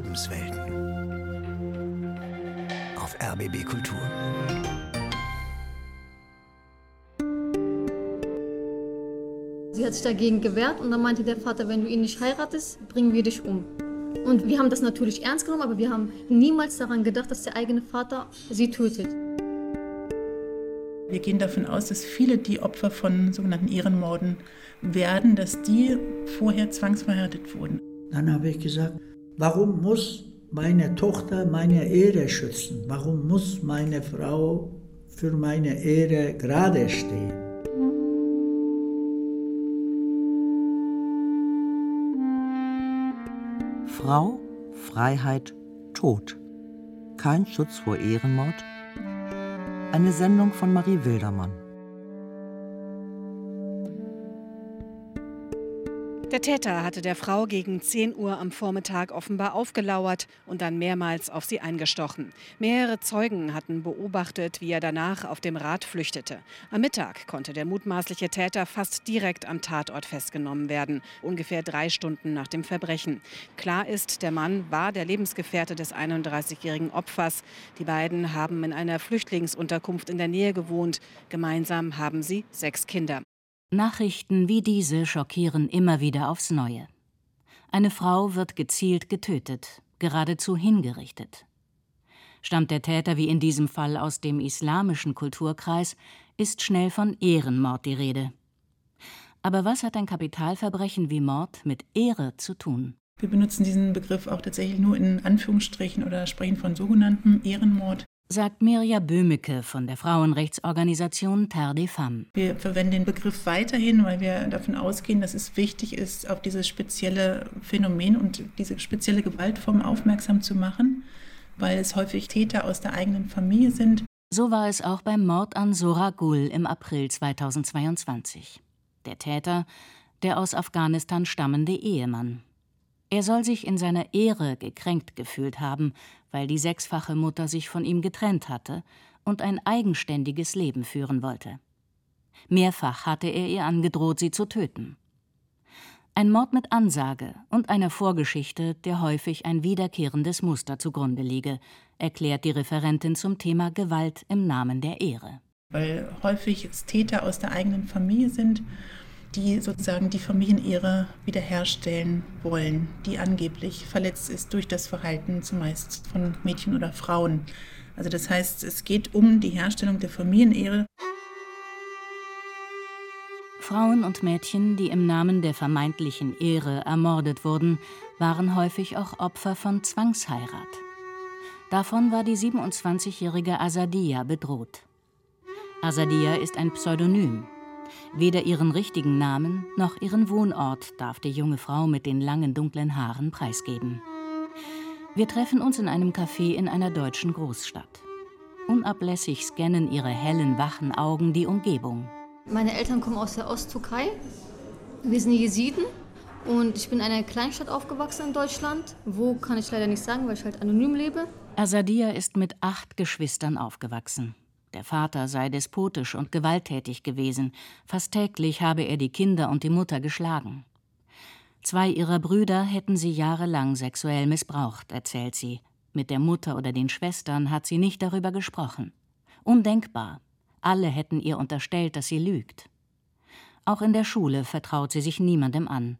Lebenswelten. Auf RBB Kultur. Sie hat sich dagegen gewehrt und dann meinte der Vater, wenn du ihn nicht heiratest, bringen wir dich um. Und wir haben das natürlich ernst genommen, aber wir haben niemals daran gedacht, dass der eigene Vater sie tötet. Wir gehen davon aus, dass viele, die Opfer von sogenannten Ehrenmorden werden, dass die vorher zwangsverheiratet wurden. Dann habe ich gesagt, warum muss meine Tochter meine Ehre schützen? Warum muss meine Frau für meine Ehre gerade stehen? Frau, Freiheit, Tod. Kein Schutz vor Ehrenmord, eine Sendung von Marie Wildermann. Der Täter hatte der Frau gegen 10 Uhr am Vormittag offenbar aufgelauert und dann mehrmals auf sie eingestochen. Mehrere Zeugen hatten beobachtet, wie er danach auf dem Rad flüchtete. Am Mittag konnte der mutmaßliche Täter fast direkt am Tatort festgenommen werden, ungefähr drei Stunden nach dem Verbrechen. Klar ist, der Mann war der Lebensgefährte des 31-jährigen Opfers. Die beiden haben in einer Flüchtlingsunterkunft in der Nähe gewohnt. Gemeinsam haben sie sechs Kinder. Nachrichten wie diese schockieren immer wieder aufs Neue. Eine Frau wird gezielt getötet, geradezu hingerichtet. Stammt der Täter wie in diesem Fall aus dem islamischen Kulturkreis, ist schnell von Ehrenmord die Rede. Aber was hat ein Kapitalverbrechen wie Mord mit Ehre zu tun? Wir benutzen diesen Begriff auch tatsächlich nur in Anführungsstrichen oder sprechen von sogenanntem Ehrenmord sagt Mirja Böhmecke von der Frauenrechtsorganisation Terre des Femmes. Wir verwenden den Begriff weiterhin, weil wir davon ausgehen, dass es wichtig ist, auf dieses spezielle Phänomen und diese spezielle Gewaltform aufmerksam zu machen, weil es häufig Täter aus der eigenen Familie sind. So war es auch beim Mord an Sora Gul im April 2022. Der Täter, der aus Afghanistan stammende Ehemann. Er soll sich in seiner Ehre gekränkt gefühlt haben, weil die sechsfache Mutter sich von ihm getrennt hatte und ein eigenständiges Leben führen wollte. Mehrfach hatte er ihr angedroht, sie zu töten. Ein Mord mit Ansage und einer Vorgeschichte, der häufig ein wiederkehrendes Muster zugrunde liege, erklärt die Referentin zum Thema Gewalt im Namen der Ehre. Weil häufig es Täter aus der eigenen Familie sind die sozusagen die Familienehre wiederherstellen wollen, die angeblich verletzt ist durch das Verhalten zumeist von Mädchen oder Frauen. Also das heißt, es geht um die Herstellung der Familienehre. Frauen und Mädchen, die im Namen der vermeintlichen Ehre ermordet wurden, waren häufig auch Opfer von Zwangsheirat. Davon war die 27-jährige Asadia bedroht. Asadia ist ein Pseudonym, Weder ihren richtigen Namen noch ihren Wohnort darf die junge Frau mit den langen dunklen Haaren preisgeben. Wir treffen uns in einem Café in einer deutschen Großstadt. Unablässig scannen ihre hellen, wachen Augen die Umgebung. Meine Eltern kommen aus der Osttürkei. Wir sind Jesiden und ich bin in einer Kleinstadt aufgewachsen in Deutschland. Wo kann ich leider nicht sagen, weil ich halt anonym lebe. Asadia ist mit acht Geschwistern aufgewachsen. Der Vater sei despotisch und gewalttätig gewesen, fast täglich habe er die Kinder und die Mutter geschlagen. Zwei ihrer Brüder hätten sie jahrelang sexuell missbraucht, erzählt sie. Mit der Mutter oder den Schwestern hat sie nicht darüber gesprochen. Undenkbar. Alle hätten ihr unterstellt, dass sie lügt. Auch in der Schule vertraut sie sich niemandem an.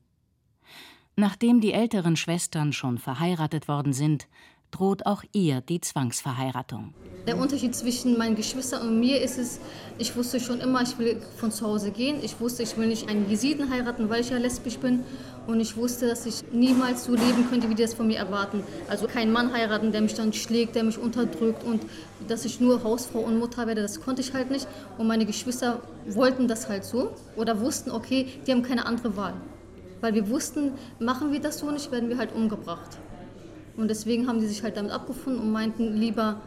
Nachdem die älteren Schwestern schon verheiratet worden sind, droht auch ihr die Zwangsverheiratung. Der Unterschied zwischen meinen Geschwistern und mir ist es, ich wusste schon immer, ich will von zu Hause gehen. Ich wusste, ich will nicht einen Jesiden heiraten, weil ich ja lesbisch bin. Und ich wusste, dass ich niemals so leben könnte, wie die das von mir erwarten. Also keinen Mann heiraten, der mich dann schlägt, der mich unterdrückt und dass ich nur Hausfrau und Mutter werde, das konnte ich halt nicht. Und meine Geschwister wollten das halt so oder wussten, okay, die haben keine andere Wahl. Weil wir wussten, machen wir das so nicht, werden wir halt umgebracht. Und deswegen haben die sich halt damit abgefunden und meinten, lieber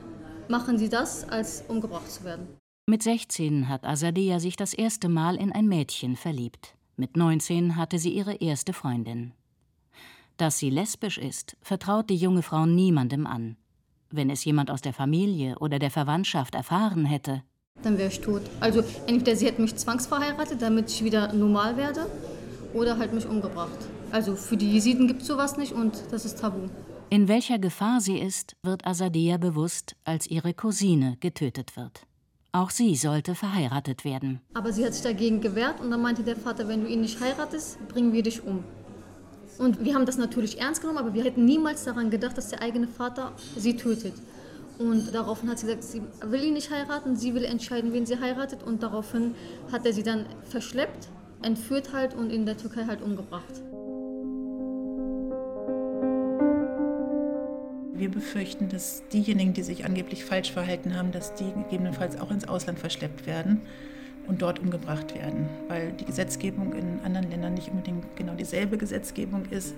machen sie das, als umgebracht zu werden. Mit 16 hat Asadia sich das erste Mal in ein Mädchen verliebt. Mit 19 hatte sie ihre erste Freundin. Dass sie lesbisch ist, vertraut die junge Frau niemandem an. Wenn es jemand aus der Familie oder der Verwandtschaft erfahren hätte, dann wäre ich tot. Also entweder sie hätte mich zwangsverheiratet, damit ich wieder normal werde, oder halt mich umgebracht. Also für die Jesiden gibt es sowas nicht und das ist tabu. In welcher Gefahr sie ist, wird Asadia bewusst, als ihre Cousine getötet wird. Auch sie sollte verheiratet werden. Aber sie hat sich dagegen gewehrt und dann meinte der Vater, wenn du ihn nicht heiratest, bringen wir dich um. Und wir haben das natürlich ernst genommen, aber wir hätten niemals daran gedacht, dass der eigene Vater sie tötet. Und daraufhin hat sie gesagt, sie will ihn nicht heiraten, sie will entscheiden, wen sie heiratet. Und daraufhin hat er sie dann verschleppt, entführt halt und in der Türkei halt umgebracht. Wir befürchten, dass diejenigen, die sich angeblich falsch verhalten haben, dass die gegebenenfalls auch ins Ausland verschleppt werden und dort umgebracht werden, weil die Gesetzgebung in anderen Ländern nicht unbedingt genau dieselbe Gesetzgebung ist.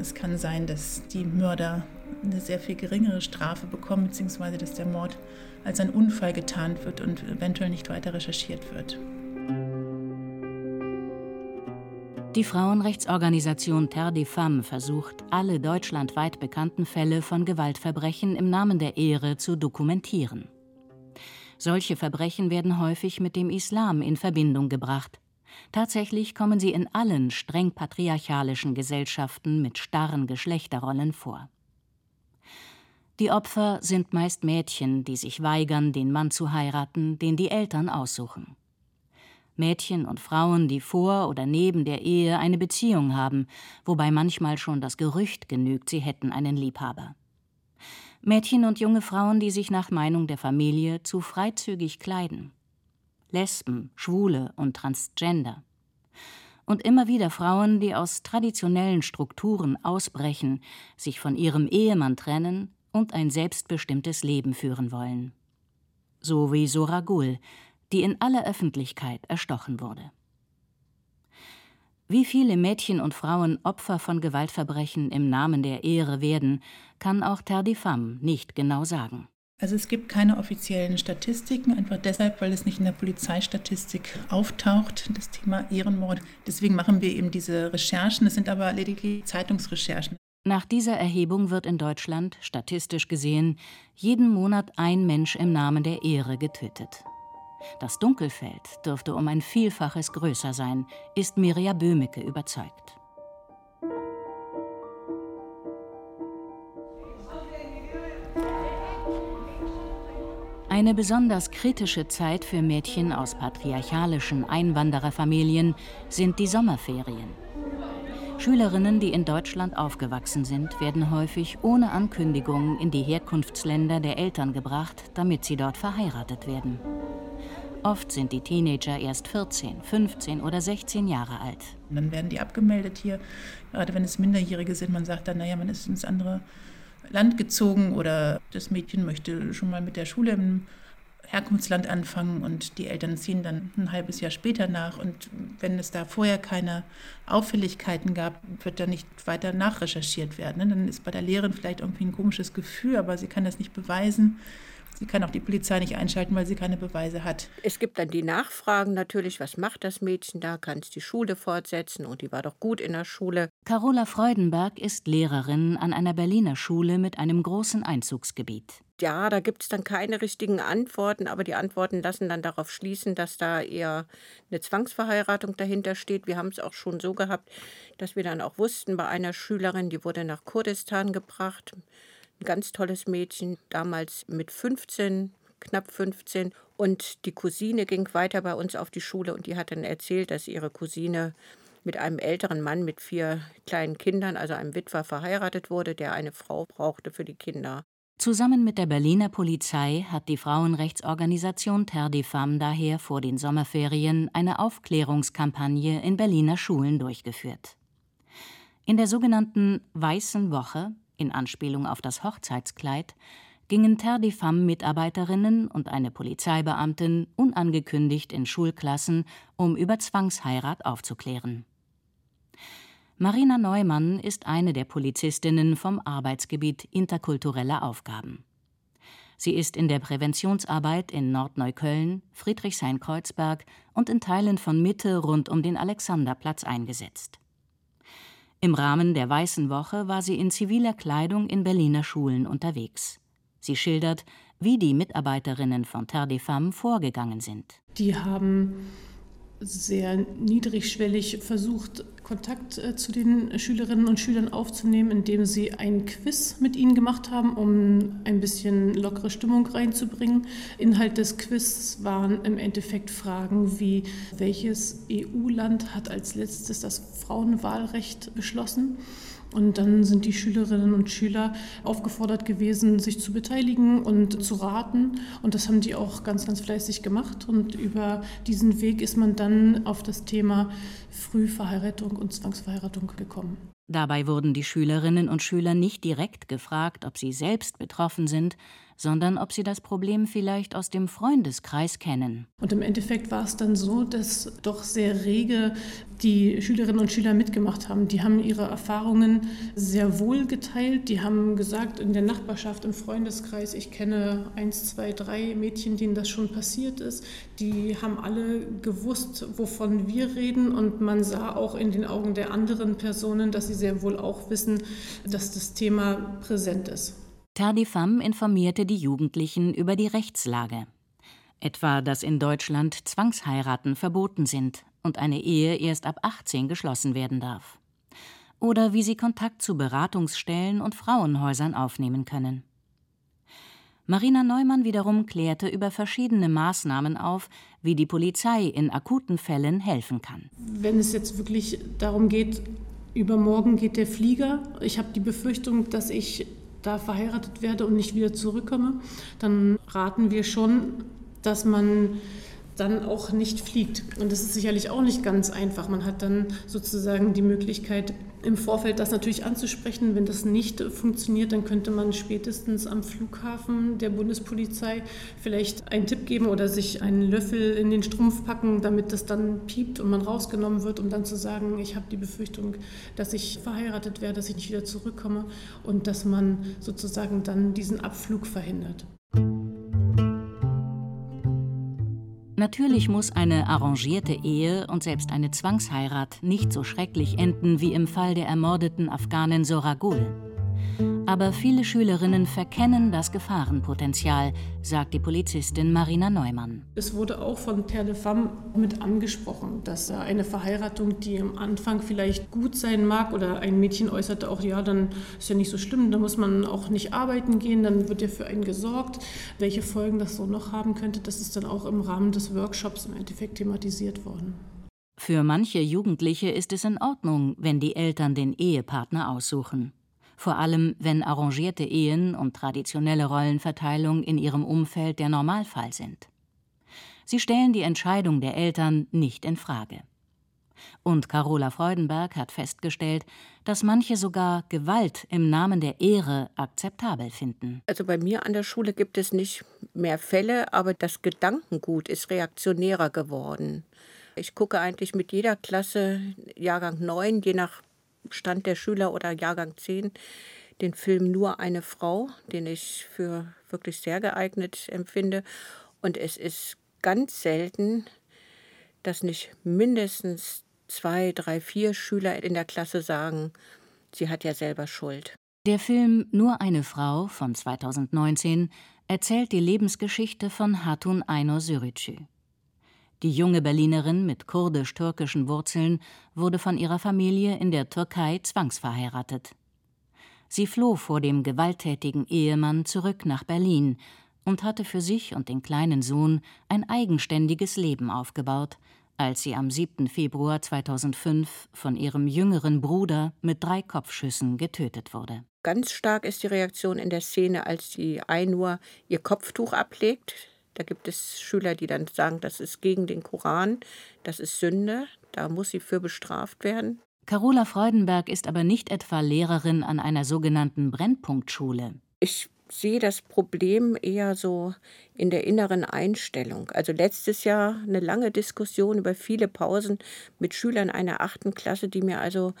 Es kann sein, dass die Mörder eine sehr viel geringere Strafe bekommen, beziehungsweise dass der Mord als ein Unfall getarnt wird und eventuell nicht weiter recherchiert wird. Die Frauenrechtsorganisation Terre des Femmes versucht, alle deutschlandweit bekannten Fälle von Gewaltverbrechen im Namen der Ehre zu dokumentieren. Solche Verbrechen werden häufig mit dem Islam in Verbindung gebracht. Tatsächlich kommen sie in allen streng patriarchalischen Gesellschaften mit starren Geschlechterrollen vor. Die Opfer sind meist Mädchen, die sich weigern, den Mann zu heiraten, den die Eltern aussuchen. Mädchen und Frauen, die vor oder neben der Ehe eine Beziehung haben, wobei manchmal schon das Gerücht genügt, sie hätten einen Liebhaber. Mädchen und junge Frauen, die sich nach Meinung der Familie zu freizügig kleiden. Lesben, Schwule und Transgender. Und immer wieder Frauen, die aus traditionellen Strukturen ausbrechen, sich von ihrem Ehemann trennen und ein selbstbestimmtes Leben führen wollen. So wie Soragul, die in aller Öffentlichkeit erstochen wurde. Wie viele Mädchen und Frauen Opfer von Gewaltverbrechen im Namen der Ehre werden, kann auch Terre des Femmes nicht genau sagen. Also es gibt keine offiziellen Statistiken, einfach deshalb, weil es nicht in der Polizeistatistik auftaucht, das Thema Ehrenmord. Deswegen machen wir eben diese Recherchen, das sind aber lediglich Zeitungsrecherchen. Nach dieser Erhebung wird in Deutschland, statistisch gesehen, jeden Monat ein Mensch im Namen der Ehre getötet. Das Dunkelfeld dürfte um ein Vielfaches größer sein, ist Mirja Böhmecke überzeugt. Eine besonders kritische Zeit für Mädchen aus patriarchalischen Einwandererfamilien sind die Sommerferien. Schülerinnen, die in Deutschland aufgewachsen sind, werden häufig ohne Ankündigung in die Herkunftsländer der Eltern gebracht, damit sie dort verheiratet werden. Oft sind die Teenager erst 14, 15 oder 16 Jahre alt. Und dann werden die abgemeldet hier, gerade wenn es Minderjährige sind. Man sagt dann, naja, man ist ins andere Land gezogen oder das Mädchen möchte schon mal mit der Schule im Herkunftsland anfangen und die Eltern ziehen dann ein halbes Jahr später nach. Und wenn es da vorher keine Auffälligkeiten gab, wird da nicht weiter nachrecherchiert werden. Ne? Dann ist bei der Lehrerin vielleicht irgendwie ein komisches Gefühl, aber sie kann das nicht beweisen. Sie kann auch die Polizei nicht einschalten, weil sie keine Beweise hat. Es gibt dann die Nachfragen natürlich, was macht das Mädchen da? Kann es die Schule fortsetzen? Und die war doch gut in der Schule. Carola Freudenberg ist Lehrerin an einer Berliner Schule mit einem großen Einzugsgebiet. Ja, da gibt es dann keine richtigen Antworten, aber die Antworten lassen dann darauf schließen, dass da eher eine Zwangsverheiratung dahinter steht. Wir haben es auch schon so gehabt, dass wir dann auch wussten, bei einer Schülerin, die wurde nach Kurdistan gebracht ein ganz tolles Mädchen, damals mit 15, knapp 15. Und die Cousine ging weiter bei uns auf die Schule und die hat dann erzählt, dass ihre Cousine mit einem älteren Mann mit vier kleinen Kindern, also einem Witwer, verheiratet wurde, der eine Frau brauchte für die Kinder. Zusammen mit der Berliner Polizei hat die Frauenrechtsorganisation Terre des Femmes daher vor den Sommerferien eine Aufklärungskampagne in Berliner Schulen durchgeführt. In der sogenannten Weißen Woche in Anspielung auf das Hochzeitskleid, gingen Terre des Femmes Mitarbeiterinnen und eine Polizeibeamtin unangekündigt in Schulklassen, um über Zwangsheirat aufzuklären. Marina Neumann ist eine der Polizistinnen vom Arbeitsgebiet interkultureller Aufgaben. Sie ist in der Präventionsarbeit in Nordneukölln, Friedrichshain-Kreuzberg und in Teilen von Mitte rund um den Alexanderplatz eingesetzt. Im Rahmen der Weißen Woche war sie in ziviler Kleidung in Berliner Schulen unterwegs. Sie schildert, wie die Mitarbeiterinnen von Terre des Femmes vorgegangen sind. Die haben sehr niedrigschwellig versucht, Kontakt äh, zu den Schülerinnen und Schülern aufzunehmen, indem sie ein Quiz mit ihnen gemacht haben, um ein bisschen lockere Stimmung reinzubringen. Inhalt des Quiz waren im Endeffekt Fragen wie, welches EU-Land hat als letztes das Frauenwahlrecht beschlossen? Und dann sind die Schülerinnen und Schüler aufgefordert gewesen, sich zu beteiligen und zu raten. Und das haben die auch ganz, ganz fleißig gemacht. Und über diesen Weg ist man dann auf das Thema Frühverheiratung und Zwangsverheiratung gekommen. Dabei wurden die Schülerinnen und Schüler nicht direkt gefragt, ob sie selbst betroffen sind, sondern ob sie das Problem vielleicht aus dem Freundeskreis kennen. Und im Endeffekt war es dann so, dass doch sehr rege die Schülerinnen und Schüler mitgemacht haben. Die haben ihre Erfahrungen sehr wohl geteilt. Die haben gesagt, in der Nachbarschaft, im Freundeskreis, ich kenne eins, zwei, drei Mädchen, denen das schon passiert ist. Die haben alle gewusst, wovon wir reden. Und man sah auch in den Augen der anderen Personen, dass sie sehr wohl auch wissen, dass das Thema präsent ist. Tardifam informierte die Jugendlichen über die Rechtslage. Etwa, dass in Deutschland Zwangsheiraten verboten sind und eine Ehe erst ab 18 geschlossen werden darf. Oder wie sie Kontakt zu Beratungsstellen und Frauenhäusern aufnehmen können. Marina Neumann wiederum klärte über verschiedene Maßnahmen auf, wie die Polizei in akuten Fällen helfen kann. Wenn es jetzt wirklich darum geht, übermorgen geht der Flieger, ich habe die Befürchtung, dass ich da verheiratet werde und nicht wieder zurückkomme, dann raten wir schon, dass man dann auch nicht fliegt. Und das ist sicherlich auch nicht ganz einfach. Man hat dann sozusagen die Möglichkeit, im Vorfeld das natürlich anzusprechen. Wenn das nicht funktioniert, dann könnte man spätestens am Flughafen der Bundespolizei vielleicht einen Tipp geben oder sich einen Löffel in den Strumpf packen, damit das dann piept und man rausgenommen wird, um dann zu sagen, ich habe die Befürchtung, dass ich verheiratet werde, dass ich nicht wieder zurückkomme und dass man sozusagen dann diesen Abflug verhindert. Natürlich muss eine arrangierte Ehe und selbst eine Zwangsheirat nicht so schrecklich enden wie im Fall der ermordeten Afghanin Soragul. Aber viele Schülerinnen verkennen das Gefahrenpotenzial, sagt die Polizistin Marina Neumann. Es wurde auch von Femme mit angesprochen, dass eine Verheiratung, die am Anfang vielleicht gut sein mag, oder ein Mädchen äußerte auch, ja, dann ist ja nicht so schlimm, da muss man auch nicht arbeiten gehen, dann wird ja für einen gesorgt. Welche Folgen das so noch haben könnte, das ist dann auch im Rahmen des Workshops im Endeffekt thematisiert worden. Für manche Jugendliche ist es in Ordnung, wenn die Eltern den Ehepartner aussuchen vor allem wenn arrangierte Ehen und traditionelle Rollenverteilung in ihrem Umfeld der Normalfall sind. Sie stellen die Entscheidung der Eltern nicht in Frage. Und Carola Freudenberg hat festgestellt, dass manche sogar Gewalt im Namen der Ehre akzeptabel finden. Also bei mir an der Schule gibt es nicht mehr Fälle, aber das Gedankengut ist reaktionärer geworden. Ich gucke eigentlich mit jeder Klasse, Jahrgang 9, je nach Stand der Schüler oder Jahrgang 10 den Film Nur eine Frau, den ich für wirklich sehr geeignet empfinde. Und es ist ganz selten, dass nicht mindestens zwei, drei, vier Schüler in der Klasse sagen, sie hat ja selber Schuld. Der Film Nur eine Frau von 2019 erzählt die Lebensgeschichte von Hatun Aynur Sürücü. Die junge Berlinerin mit kurdisch-türkischen Wurzeln wurde von ihrer Familie in der Türkei zwangsverheiratet. Sie floh vor dem gewalttätigen Ehemann zurück nach Berlin und hatte für sich und den kleinen Sohn ein eigenständiges Leben aufgebaut, als sie am 7. Februar 2005 von ihrem jüngeren Bruder mit drei Kopfschüssen getötet wurde. Ganz stark ist die Reaktion in der Szene, als die Einur ihr Kopftuch ablegt. Da gibt es Schüler, die dann sagen, das ist gegen den Koran, das ist Sünde, da muss sie für bestraft werden. Carola Freudenberg ist aber nicht etwa Lehrerin an einer sogenannten Brennpunktschule. Ich sehe das Problem eher so in der inneren Einstellung. Also letztes Jahr eine lange Diskussion über viele Pausen mit Schülern einer achten Klasse, die mir also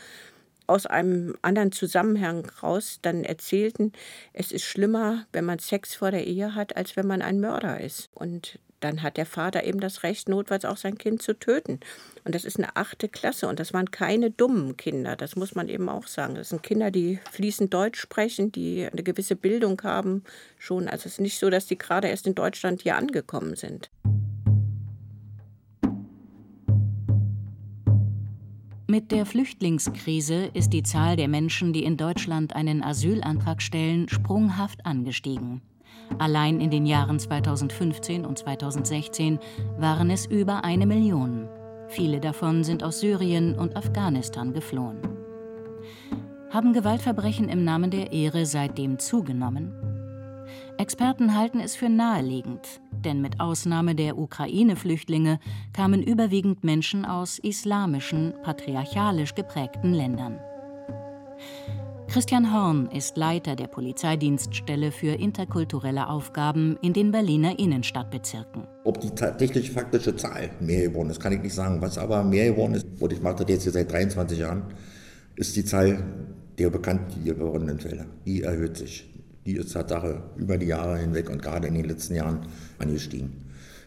aus einem anderen Zusammenhang raus dann erzählten, es ist schlimmer, wenn man Sex vor der Ehe hat, als wenn man ein Mörder ist. Und dann hat der Vater eben das Recht, notfalls auch sein Kind zu töten. Und das ist eine achte Klasse und das waren keine dummen Kinder, das muss man eben auch sagen. Das sind Kinder, die fließend Deutsch sprechen, die eine gewisse Bildung haben schon. Also es ist nicht so, dass die gerade erst in Deutschland hier angekommen sind. Mit der Flüchtlingskrise ist die Zahl der Menschen, die in Deutschland einen Asylantrag stellen, sprunghaft angestiegen. Allein in den Jahren 2015 und 2016 waren es über eine Million. Viele davon sind aus Syrien und Afghanistan geflohen. Haben Gewaltverbrechen im Namen der Ehre seitdem zugenommen? Experten halten es für naheliegend, denn mit Ausnahme der Ukraine-Flüchtlinge kamen überwiegend Menschen aus islamischen, patriarchalisch geprägten Ländern. Christian Horn ist Leiter der Polizeidienststelle für interkulturelle Aufgaben in den Berliner Innenstadtbezirken. Ob die tatsächliche faktische Zahl mehr geworden ist, kann ich nicht sagen. Was aber mehr geworden ist, und ich mache das jetzt hier seit 23 Jahren, ist die Zahl der bekannt gewordenen Fälle. Die erhöht sich die ist Tatsache über die Jahre hinweg und gerade in den letzten Jahren angestiegen.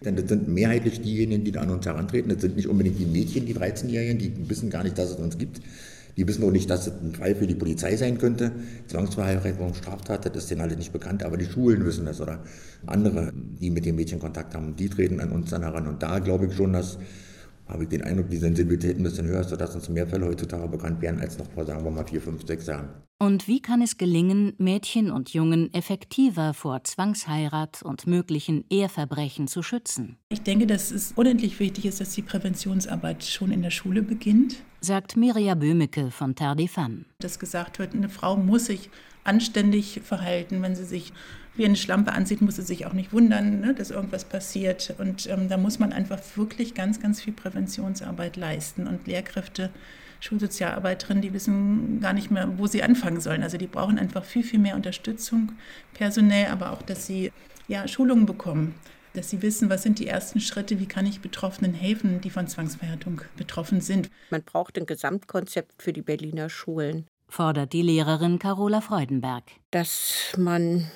Denn das sind mehrheitlich diejenigen, die da an uns herantreten. Das sind nicht unbedingt die Mädchen, die 13-Jährigen, die wissen gar nicht, dass es uns gibt. Die wissen auch nicht, dass es ein Fall für die Polizei sein könnte. Zwangsverheiratung, Straftat, das ist denen alle nicht bekannt, aber die Schulen wissen das oder andere, die mit den Mädchen Kontakt haben, die treten an uns dann heran. Und da glaube ich schon, dass habe ich den Eindruck, die Sensibilität ein bisschen höher ist, sodass uns mehr Fälle heutzutage bekannt werden als noch vor, sagen wir mal, vier, fünf, sechs Jahren. Und wie kann es gelingen, Mädchen und Jungen effektiver vor Zwangsheirat und möglichen Eheverbrechen zu schützen? Ich denke, dass es unendlich wichtig ist, dass die Präventionsarbeit schon in der Schule beginnt. Sagt Mirja Böhmecke von Femmes. Dass gesagt wird, eine Frau muss sich anständig verhalten, wenn sie sich wie eine Schlampe ansieht, muss sie sich auch nicht wundern, ne, dass irgendwas passiert. Und ähm, da muss man einfach wirklich ganz, ganz viel Präventionsarbeit leisten. Und Lehrkräfte, Schulsozialarbeiterinnen, die wissen gar nicht mehr, wo sie anfangen sollen. Also die brauchen einfach viel, viel mehr Unterstützung personell, aber auch, dass sie ja, Schulungen bekommen dass sie wissen, was sind die ersten Schritte, wie kann ich Betroffenen helfen, die von Zwangsverhärtung betroffen sind. Man braucht ein Gesamtkonzept für die Berliner Schulen. Fordert die Lehrerin Carola Freudenberg. Dass man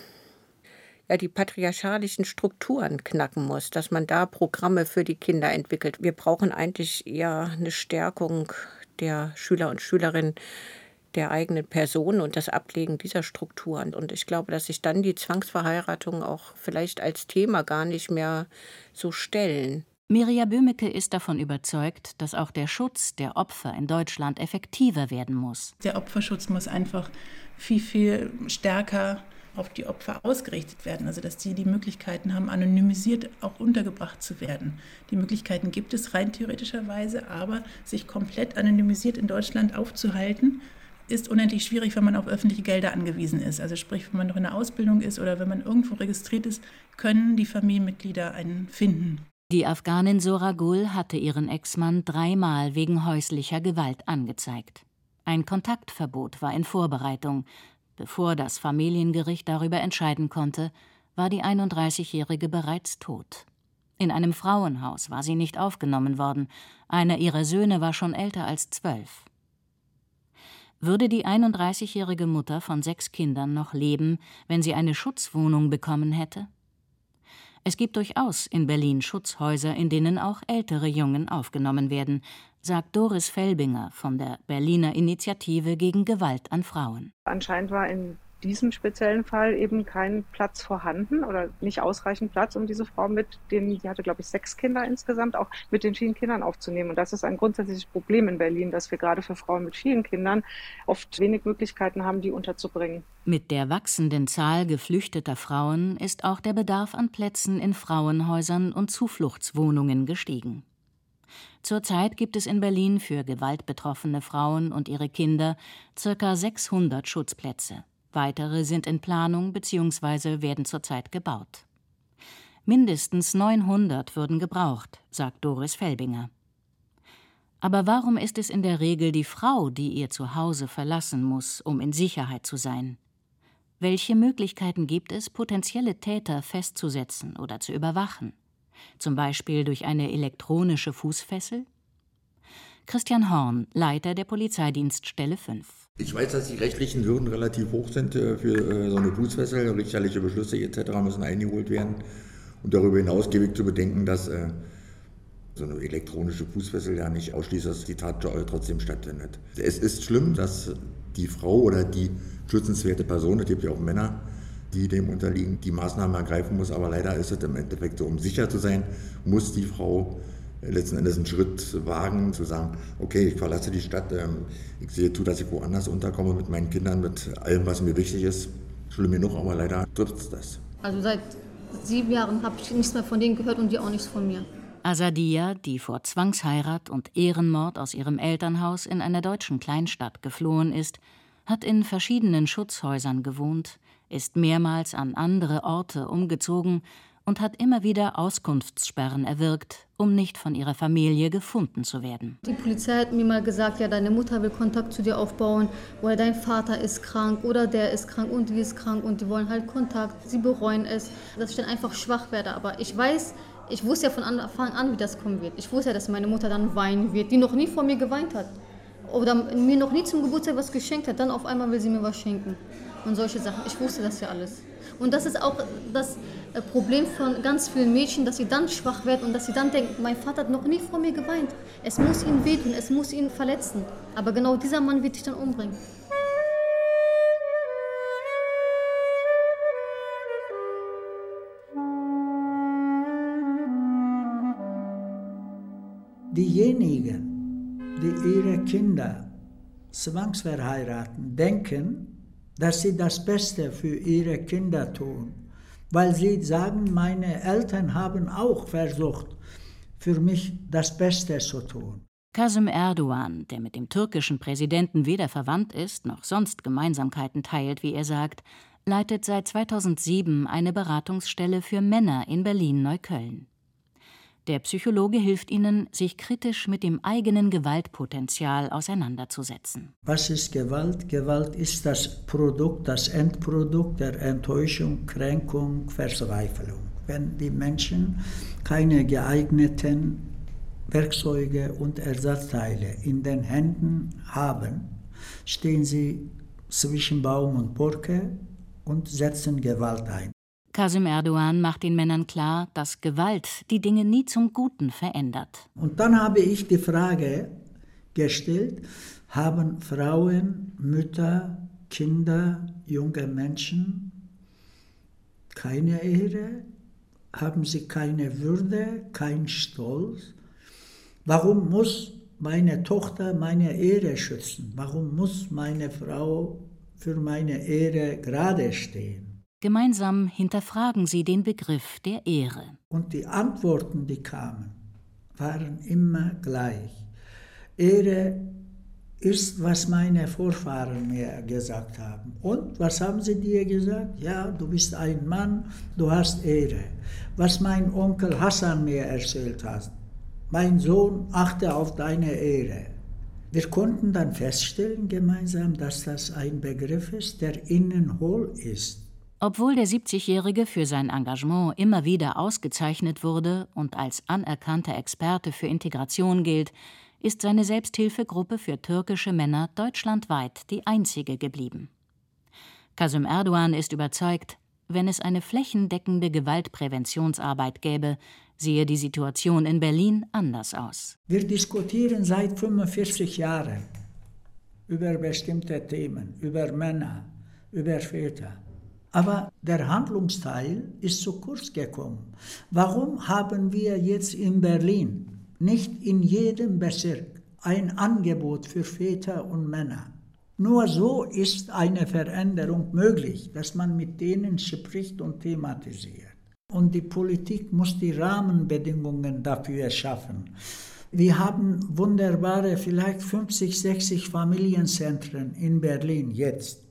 ja, die patriarchalischen Strukturen knacken muss, dass man da Programme für die Kinder entwickelt. Wir brauchen eigentlich eher eine Stärkung der Schüler und Schülerinnen der eigenen Person und das Ablegen dieser Strukturen. Und ich glaube, dass sich dann die Zwangsverheiratung auch vielleicht als Thema gar nicht mehr so stellen. Mirja Böhmecke ist davon überzeugt, dass auch der Schutz der Opfer in Deutschland effektiver werden muss. Der Opferschutz muss einfach viel, viel stärker auf die Opfer ausgerichtet werden, also dass sie die Möglichkeiten haben, anonymisiert auch untergebracht zu werden. Die Möglichkeiten gibt es rein theoretischerweise, aber sich komplett anonymisiert in Deutschland aufzuhalten, ist unendlich schwierig, wenn man auf öffentliche Gelder angewiesen ist. Also sprich, wenn man noch in der Ausbildung ist oder wenn man irgendwo registriert ist, können die Familienmitglieder einen finden. Die Afghanin Sora Gul hatte ihren Ex-Mann dreimal wegen häuslicher Gewalt angezeigt. Ein Kontaktverbot war in Vorbereitung, Bevor das Familiengericht darüber entscheiden konnte, war die 31-Jährige bereits tot. In einem Frauenhaus war sie nicht aufgenommen worden, einer ihrer Söhne war schon älter als zwölf. Würde die 31-jährige Mutter von sechs Kindern noch leben, wenn sie eine Schutzwohnung bekommen hätte? Es gibt durchaus in Berlin Schutzhäuser, in denen auch ältere Jungen aufgenommen werden, sagt Doris Felbinger von der Berliner Initiative gegen Gewalt an Frauen. Anscheinend war in diesem speziellen Fall eben kein Platz vorhanden oder nicht ausreichend Platz, um diese Frau mit den, die hatte glaube ich sechs Kinder insgesamt, auch mit den vielen Kindern aufzunehmen. Und das ist ein grundsätzliches Problem in Berlin, dass wir gerade für Frauen mit vielen Kindern oft wenig Möglichkeiten haben, die unterzubringen. Mit der wachsenden Zahl geflüchteter Frauen ist auch der Bedarf an Plätzen in Frauenhäusern und Zufluchtswohnungen gestiegen. Zurzeit gibt es in Berlin für gewaltbetroffene Frauen und ihre Kinder ca. 600 Schutzplätze. Weitere sind in Planung bzw. werden zurzeit gebaut. Mindestens 900 würden gebraucht, sagt Doris Felbinger. Aber warum ist es in der Regel die Frau, die ihr Zuhause verlassen muss, um in Sicherheit zu sein? Welche Möglichkeiten gibt es, potenzielle Täter festzusetzen oder zu überwachen? zum Beispiel durch eine elektronische Fußfessel? Christian Horn, Leiter der Polizeidienststelle 5. Ich weiß, dass die rechtlichen Hürden relativ hoch sind äh, für äh, so eine Fußfessel. Richterliche Beschlüsse etc. müssen eingeholt werden. Und darüber hinaus gebe ich zu bedenken, dass äh, so eine elektronische Fußfessel ja nicht ausschließt, dass die Tat trotzdem stattfindet. Es ist schlimm, dass die Frau oder die schützenswerte Person, es gibt ja auch Männer, die dem unterliegen, die Maßnahmen ergreifen muss. Aber leider ist es im Endeffekt so, um sicher zu sein, muss die Frau letzten Endes einen Schritt wagen, zu sagen, okay, ich verlasse die Stadt, ähm, ich sehe zu, dass ich woanders unterkomme mit meinen Kindern, mit allem, was mir wichtig ist. Schlimm genug, aber leider trifft das. Also seit sieben Jahren habe ich nichts mehr von denen gehört und die auch nichts von mir. Asadia, die vor Zwangsheirat und Ehrenmord aus ihrem Elternhaus in einer deutschen Kleinstadt geflohen ist, hat in verschiedenen Schutzhäusern gewohnt, ist mehrmals an andere Orte umgezogen und hat immer wieder Auskunftssperren erwirkt, um nicht von ihrer Familie gefunden zu werden. Die Polizei hat mir mal gesagt, ja, deine Mutter will Kontakt zu dir aufbauen oder dein Vater ist krank oder der ist krank und die ist krank und die wollen halt Kontakt, sie bereuen es, dass ich dann einfach schwach werde. Aber ich weiß, ich wusste ja von Anfang an, wie das kommen wird. Ich wusste ja, dass meine Mutter dann weinen wird, die noch nie vor mir geweint hat oder mir noch nie zum Geburtstag was geschenkt hat. Dann auf einmal will sie mir was schenken und solche Sachen. Ich wusste das ja alles. Und das ist auch das äh, Problem von ganz vielen Mädchen, dass sie dann schwach werden und dass sie dann denken, mein Vater hat noch nie vor mir geweint. Es muss ihn wehtun, es muss ihn verletzen. Aber genau dieser Mann wird dich dann umbringen. Diejenigen, die ihre Kinder zwangsverheiraten, denken, dass sie das Beste für ihre Kinder tun, weil sie sagen, meine Eltern haben auch versucht, für mich das Beste zu tun. Kasım Erdogan, der mit dem türkischen Präsidenten weder verwandt ist noch sonst Gemeinsamkeiten teilt, wie er sagt, leitet seit 2007 eine Beratungsstelle für Männer in Berlin-Neukölln. Der Psychologe hilft ihnen, sich kritisch mit dem eigenen Gewaltpotenzial auseinanderzusetzen. Was ist Gewalt? Gewalt ist das Produkt, das Endprodukt der Enttäuschung, Kränkung, Verzweiflung. Wenn die Menschen keine geeigneten Werkzeuge und Ersatzteile in den Händen haben, stehen sie zwischen Baum und Borke und setzen Gewalt ein. Kasim Erdogan macht den Männern klar, dass Gewalt die Dinge nie zum Guten verändert. Und dann habe ich die Frage gestellt, haben Frauen, Mütter, Kinder, junge Menschen keine Ehre? Haben sie keine Würde, keinen Stolz? Warum muss meine Tochter meine Ehre schützen? Warum muss meine Frau für meine Ehre gerade stehen? Gemeinsam hinterfragen sie den Begriff der Ehre. Und die Antworten, die kamen, waren immer gleich. Ehre ist, was meine Vorfahren mir gesagt haben. Und was haben sie dir gesagt? Ja, du bist ein Mann, du hast Ehre. Was mein Onkel Hassan mir erzählt hat. Mein Sohn achte auf deine Ehre. Wir konnten dann feststellen gemeinsam, dass das ein Begriff ist, der innen hohl ist. Obwohl der 70-Jährige für sein Engagement immer wieder ausgezeichnet wurde und als anerkannter Experte für Integration gilt, ist seine Selbsthilfegruppe für türkische Männer deutschlandweit die einzige geblieben. Kasım Erdogan ist überzeugt, wenn es eine flächendeckende Gewaltpräventionsarbeit gäbe, sehe die Situation in Berlin anders aus. Wir diskutieren seit 45 Jahren über bestimmte Themen, über Männer, über Väter. Aber der Handlungsteil ist zu kurz gekommen. Warum haben wir jetzt in Berlin nicht in jedem Bezirk ein Angebot für Väter und Männer? Nur so ist eine Veränderung möglich, dass man mit denen spricht und thematisiert. Und die Politik muss die Rahmenbedingungen dafür schaffen. Wir haben wunderbare, vielleicht 50, 60 Familienzentren in Berlin jetzt.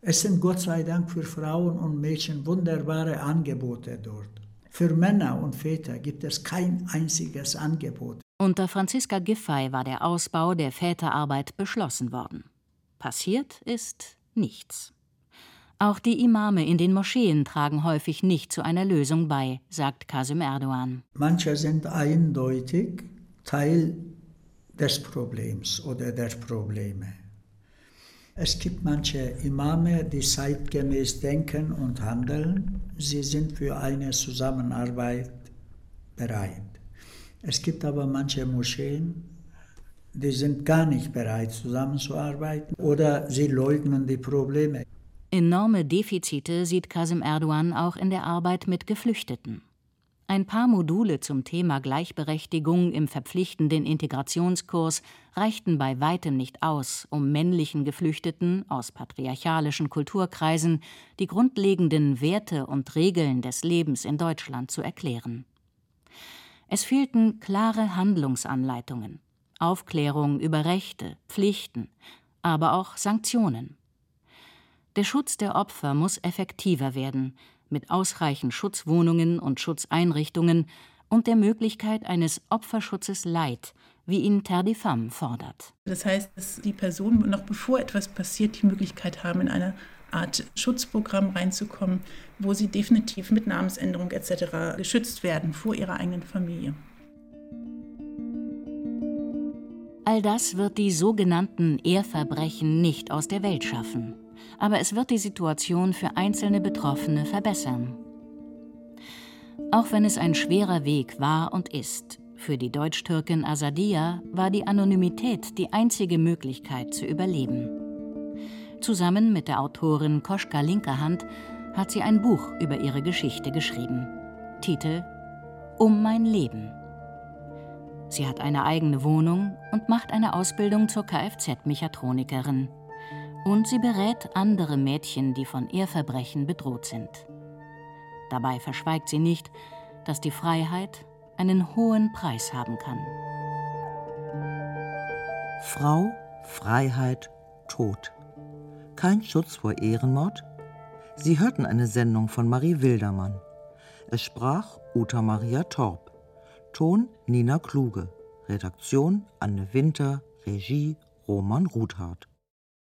Es sind Gott sei Dank für Frauen und Mädchen wunderbare Angebote dort. Für Männer und Väter gibt es kein einziges Angebot. Unter Franziska Giffey war der Ausbau der Väterarbeit beschlossen worden. Passiert ist nichts. Auch die Imame in den Moscheen tragen häufig nicht zu einer Lösung bei, sagt Kasim Erdogan. Manche sind eindeutig Teil des Problems oder der Probleme. Es gibt manche Imame, die zeitgemäß denken und handeln. Sie sind für eine Zusammenarbeit bereit. Es gibt aber manche Moscheen, die sind gar nicht bereit, zusammenzuarbeiten oder sie leugnen die Probleme. Enorme Defizite sieht Kasim Erdogan auch in der Arbeit mit Geflüchteten. Ein paar Module zum Thema Gleichberechtigung im verpflichtenden Integrationskurs reichten bei weitem nicht aus, um männlichen Geflüchteten aus patriarchalischen Kulturkreisen die grundlegenden Werte und Regeln des Lebens in Deutschland zu erklären. Es fehlten klare Handlungsanleitungen, Aufklärung über Rechte, Pflichten, aber auch Sanktionen. Der Schutz der Opfer muss effektiver werden, mit ausreichend Schutzwohnungen und Schutzeinrichtungen und der Möglichkeit eines Opferschutzes Leid, wie ihn Terre des Femmes fordert. Das heißt, dass die Personen noch bevor etwas passiert, die Möglichkeit haben, in eine Art Schutzprogramm reinzukommen, wo sie definitiv mit Namensänderung etc. geschützt werden vor ihrer eigenen Familie. All das wird die sogenannten Ehrverbrechen nicht aus der Welt schaffen aber es wird die Situation für einzelne Betroffene verbessern. Auch wenn es ein schwerer Weg war und ist, für die Deutsch-Türkin Asadia war die Anonymität die einzige Möglichkeit zu überleben. Zusammen mit der Autorin Koschka Linkerhand hat sie ein Buch über ihre Geschichte geschrieben. Titel Um mein Leben. Sie hat eine eigene Wohnung und macht eine Ausbildung zur Kfz-Mechatronikerin und sie berät andere Mädchen, die von Ehrverbrechen bedroht sind. Dabei verschweigt sie nicht, dass die Freiheit einen hohen Preis haben kann. Frau, Freiheit, Tod. Kein Schutz vor Ehrenmord? Sie hörten eine Sendung von Marie Wildermann. Es sprach Uta Maria Torp. Ton Nina Kluge. Redaktion Anne Winter. Regie Roman Ruthardt.